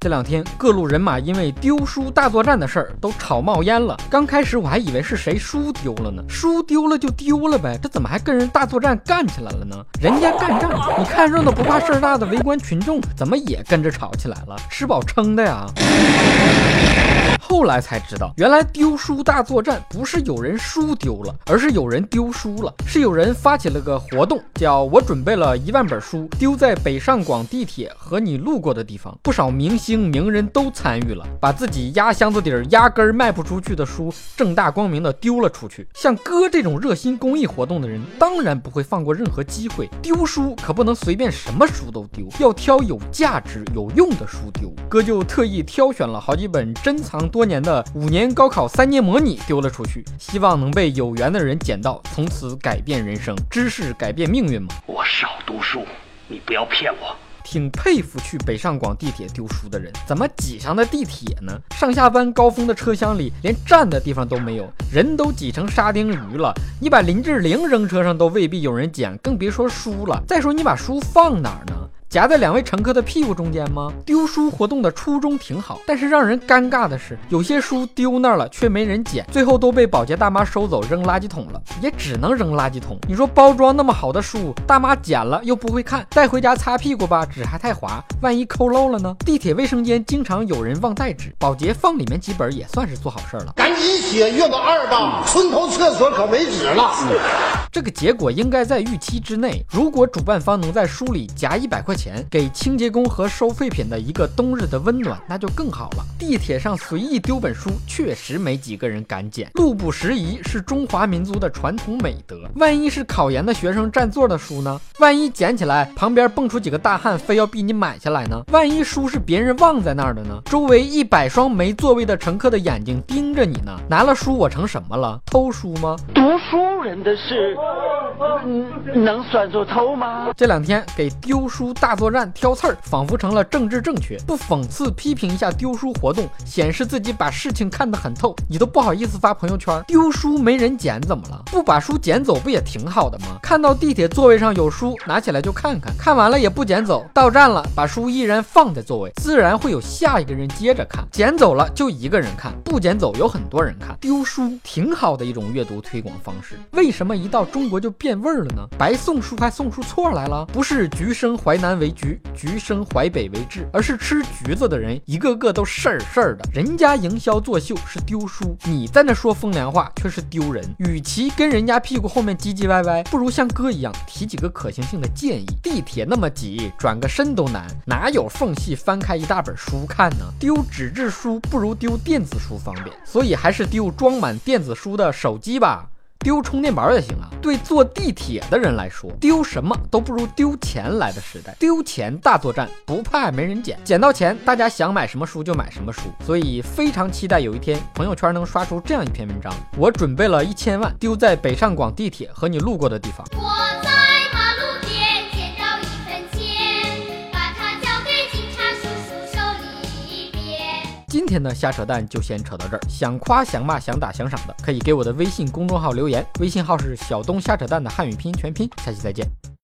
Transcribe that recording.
这两天各路人马因为丢书大作战的事儿都吵冒烟了。刚开始我还以为是谁书丢了呢，书丢了就丢了呗，这怎么还跟人大作战干起来了呢？人家干仗，你看热闹不怕事儿大的围观群众怎么也跟着吵起来了？吃饱撑的呀。后来才知道，原来丢书大作战不是有人书丢了，而是有人丢书了。是有人发起了个活动，叫我准备了一万本书，丢在北上广地铁和你路过的地方。不少明星经名人都参与了，把自己压箱子底儿压根儿卖不出去的书，正大光明的丢了出去。像哥这种热心公益活动的人，当然不会放过任何机会。丢书可不能随便什么书都丢，要挑有价值、有用的书丢。哥就特意挑选了好几本珍藏。多年的五年高考三年模拟丢了出去，希望能被有缘的人捡到，从此改变人生。知识改变命运吗？我少读书，你不要骗我。挺佩服去北上广地铁丢书的人，怎么挤上的地铁呢？上下班高峰的车厢里，连站的地方都没有，人都挤成沙丁鱼了。你把林志玲扔车上都未必有人捡，更别说书了。再说你把书放哪儿呢？夹在两位乘客的屁股中间吗？丢书活动的初衷挺好，但是让人尴尬的是，有些书丢那儿了却没人捡，最后都被保洁大妈收走扔垃圾桶了，也只能扔垃圾桶。你说包装那么好的书，大妈捡了又不会看，带回家擦屁股吧，纸还太滑，万一抠漏了呢？地铁卫生间经常有人忘带纸，保洁放里面几本也算是做好事了。赶紧写月个二吧，村头厕所可没纸了。这个结果应该在预期之内。如果主办方能在书里夹一百块钱，给清洁工和收废品的一个冬日的温暖，那就更好了。地铁上随意丢本书，确实没几个人敢捡。路不拾遗是中华民族的传统美德。万一是考研的学生占座的书呢？万一捡起来旁边蹦出几个大汉，非要逼你买下来呢？万一书是别人忘在那儿的呢？周围一百双没座位的乘客的眼睛盯着你呢，拿了书我成什么了？偷书吗？读书人的事。能算作偷吗？这两天给丢书大作战挑刺儿，仿佛成了政治正确。不讽刺批评一下丢书活动，显示自己把事情看得很透，你都不好意思发朋友圈。丢书没人捡怎么了？不把书捡走不也挺好的吗？看到地铁座位上有书，拿起来就看看，看完了也不捡走。到站了，把书依然放在座位，自然会有下一个人接着看。捡走了就一个人看，不捡走有很多人看。丢书挺好的一种阅读推广方式。为什么一到中国就变变味儿了呢？白送书还送出错来了？不是橘生淮南为橘，橘生淮北为枳，而是吃橘子的人一个个都事儿事儿的。人家营销作秀是丢书，你在那说风凉话却是丢人。与其跟人家屁股后面唧唧歪歪，不如像哥一样提几个可行性的建议。地铁那么挤，转个身都难，哪有缝隙翻开一大本书看呢？丢纸质书不如丢电子书方便，所以还是丢装满电子书的手机吧。丢充电宝也行啊！对坐地铁的人来说，丢什么都不如丢钱来的实在。丢钱大作战，不怕没人捡，捡到钱，大家想买什么书就买什么书。所以非常期待有一天朋友圈能刷出这样一篇文章：我准备了一千万，丢在北上广地铁和你路过的地方。天的瞎扯淡就先扯到这儿。想夸想骂想打想赏的，可以给我的微信公众号留言，微信号是小东瞎扯淡的汉语拼音全拼。下期再见。